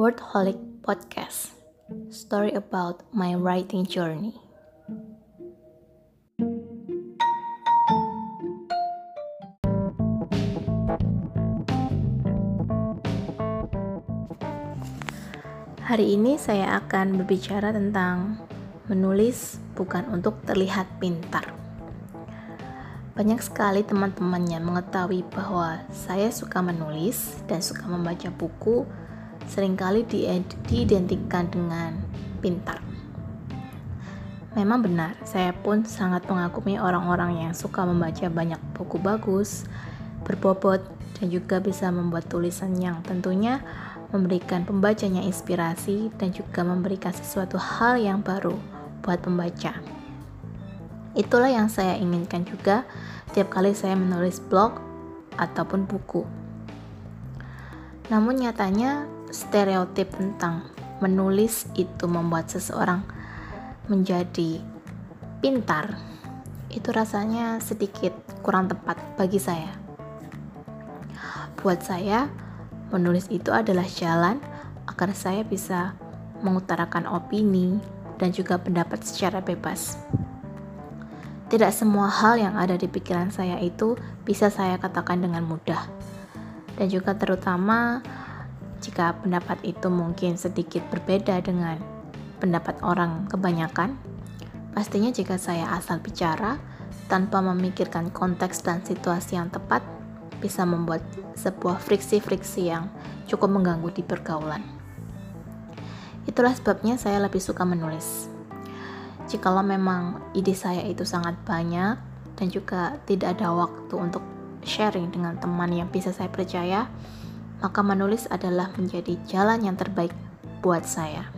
Wordholic Podcast Story about my writing journey. Hari ini saya akan berbicara tentang menulis bukan untuk terlihat pintar. Banyak sekali teman-temannya mengetahui bahwa saya suka menulis dan suka membaca buku, sering kali diidentikan dengan pintar. Memang benar, saya pun sangat mengagumi orang-orang yang suka membaca banyak buku bagus, berbobot, dan juga bisa membuat tulisan yang tentunya memberikan pembacanya inspirasi dan juga memberikan sesuatu hal yang baru buat pembaca. Itulah yang saya inginkan juga setiap kali saya menulis blog ataupun buku. Namun nyatanya stereotip tentang menulis itu membuat seseorang menjadi pintar itu rasanya sedikit kurang tepat bagi saya. Buat saya, Menulis itu adalah jalan agar saya bisa mengutarakan opini dan juga pendapat secara bebas. Tidak semua hal yang ada di pikiran saya itu bisa saya katakan dengan mudah. Dan juga terutama jika pendapat itu mungkin sedikit berbeda dengan pendapat orang kebanyakan, pastinya jika saya asal bicara tanpa memikirkan konteks dan situasi yang tepat, bisa membuat sebuah friksi-friksi yang cukup mengganggu di pergaulan. Itulah sebabnya saya lebih suka menulis. Jikalau memang ide saya itu sangat banyak dan juga tidak ada waktu untuk sharing dengan teman yang bisa saya percaya, maka menulis adalah menjadi jalan yang terbaik buat saya.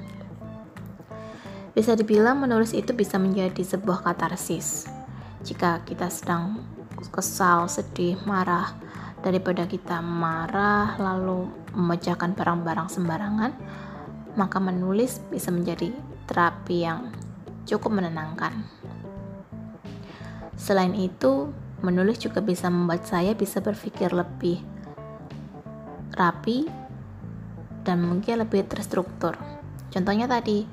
Bisa dibilang menulis itu bisa menjadi sebuah katarsis. Jika kita sedang kesal, sedih, marah, daripada kita marah lalu memecahkan barang-barang sembarangan, maka menulis bisa menjadi terapi yang cukup menenangkan. Selain itu, menulis juga bisa membuat saya bisa berpikir lebih rapi dan mungkin lebih terstruktur. Contohnya tadi,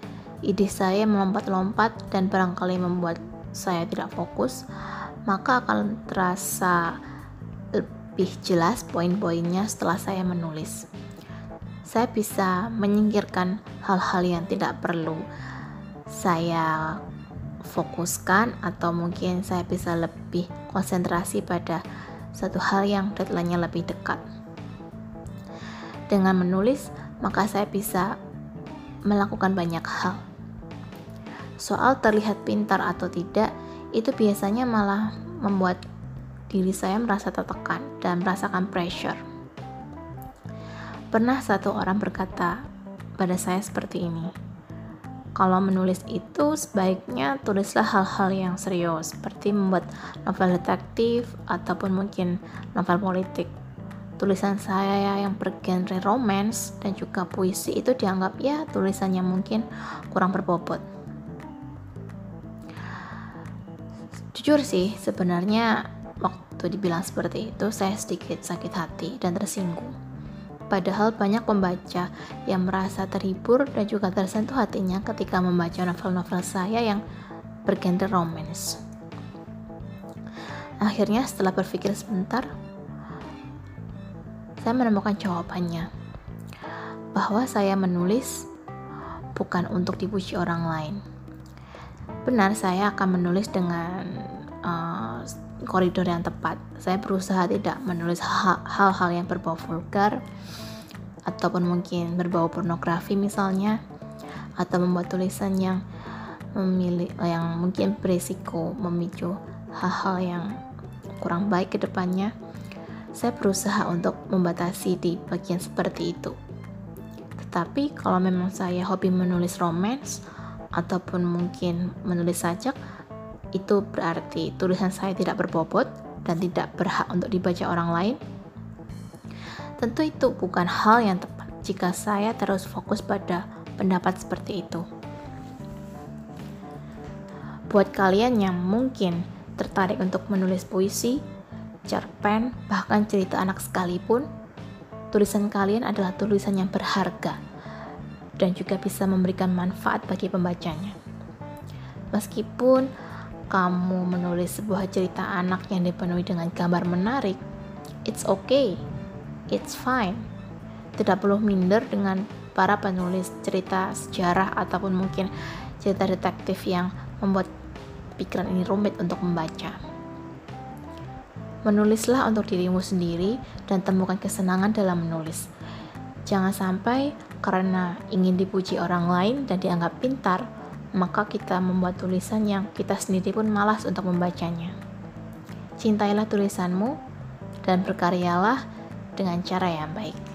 ide saya melompat-lompat dan barangkali membuat saya tidak fokus, maka akan terasa lebih jelas poin-poinnya setelah saya menulis. Saya bisa menyingkirkan hal-hal yang tidak perlu saya fokuskan atau mungkin saya bisa lebih konsentrasi pada satu hal yang deadline-nya lebih dekat. Dengan menulis, maka saya bisa melakukan banyak hal. Soal terlihat pintar atau tidak, itu biasanya malah membuat diri saya merasa tertekan dan merasakan pressure. Pernah satu orang berkata pada saya seperti ini, kalau menulis itu sebaiknya tulislah hal-hal yang serius, seperti membuat novel detektif ataupun mungkin novel politik. Tulisan saya yang bergenre romance dan juga puisi itu dianggap ya tulisannya mungkin kurang berbobot. Jujur sih, sebenarnya Waktu dibilang seperti itu, saya sedikit sakit hati dan tersinggung. Padahal banyak pembaca yang merasa terhibur dan juga tersentuh hatinya ketika membaca novel-novel saya yang bergenre romance. Akhirnya setelah berpikir sebentar, saya menemukan jawabannya. Bahwa saya menulis bukan untuk dipuji orang lain. Benar, saya akan menulis dengan uh, koridor yang tepat. Saya berusaha tidak menulis hal-hal yang berbau vulgar ataupun mungkin berbau pornografi misalnya atau membuat tulisan yang memilih yang mungkin berisiko memicu hal-hal yang kurang baik ke depannya. Saya berusaha untuk membatasi di bagian seperti itu. Tetapi kalau memang saya hobi menulis romance ataupun mungkin menulis sajak, itu berarti tulisan saya tidak berbobot dan tidak berhak untuk dibaca orang lain? Tentu itu bukan hal yang tepat jika saya terus fokus pada pendapat seperti itu. Buat kalian yang mungkin tertarik untuk menulis puisi, cerpen, bahkan cerita anak sekalipun, tulisan kalian adalah tulisan yang berharga dan juga bisa memberikan manfaat bagi pembacanya. Meskipun kamu menulis sebuah cerita anak yang dipenuhi dengan gambar menarik, it's okay, it's fine. Tidak perlu minder dengan para penulis cerita sejarah ataupun mungkin cerita detektif yang membuat pikiran ini rumit untuk membaca. Menulislah untuk dirimu sendiri dan temukan kesenangan dalam menulis. Jangan sampai karena ingin dipuji orang lain dan dianggap pintar, maka kita membuat tulisan yang kita sendiri pun malas untuk membacanya. Cintailah tulisanmu dan berkaryalah dengan cara yang baik.